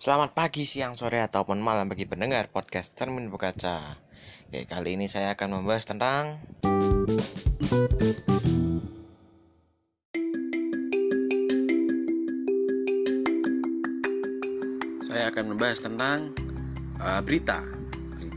Selamat pagi, siang, sore, ataupun malam bagi pendengar podcast Cermin Berkaca. Oke, kali ini saya akan membahas tentang Saya akan membahas tentang uh, berita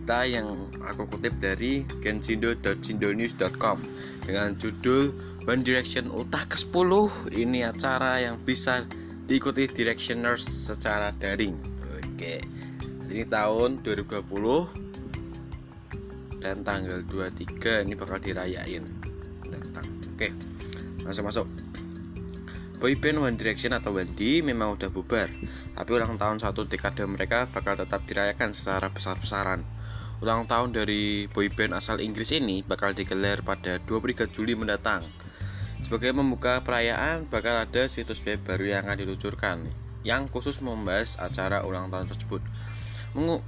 Berita yang aku kutip dari gensindo.cindonews.com Dengan judul One Direction Ultah ke-10 Ini acara yang bisa diikuti Directioners secara daring. Oke. Ini tahun 2020 dan tanggal 23 ini bakal dirayain datang. Oke. Langsung masuk. Boyband One Direction atau Wendy memang udah bubar, tapi ulang tahun satu dekade mereka bakal tetap dirayakan secara besar-besaran. Ulang tahun dari boyband asal Inggris ini bakal digelar pada 23 Juli mendatang. Sebagai membuka perayaan, bakal ada situs web baru yang akan diluncurkan yang khusus membahas acara ulang tahun tersebut.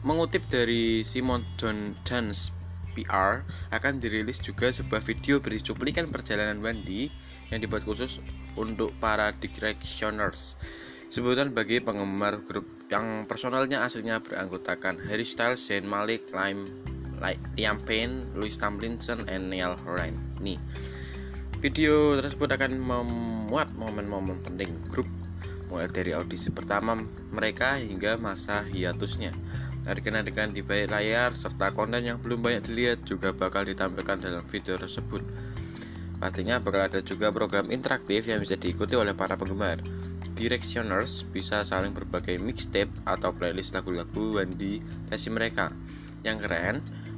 Mengutip dari Simon John Dance PR, akan dirilis juga sebuah video berisi cuplikan perjalanan Wendy yang dibuat khusus untuk para Directioners. Sebutan bagi penggemar grup yang personalnya aslinya beranggotakan Harry Styles, Zayn Malik, Liam, Liam Payne, Louis Tomlinson, and Niall Horan. Nih, Video tersebut akan memuat momen-momen penting grup mulai dari audisi pertama mereka hingga masa hiatusnya. Adegan-adegan di balik layar serta konten yang belum banyak dilihat juga bakal ditampilkan dalam video tersebut. Pastinya bakal ada juga program interaktif yang bisa diikuti oleh para penggemar. Directioners bisa saling berbagai mixtape atau playlist lagu-lagu Wendy versi mereka. Yang keren,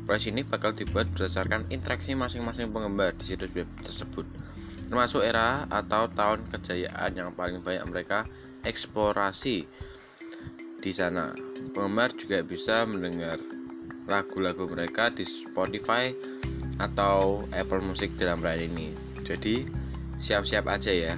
Proyek ini bakal dibuat berdasarkan interaksi masing-masing penggemar di situs web tersebut, termasuk era atau tahun kejayaan yang paling banyak mereka eksplorasi di sana. Penggemar juga bisa mendengar lagu-lagu mereka di Spotify atau Apple Music dalam raya ini. Jadi, siap-siap aja ya.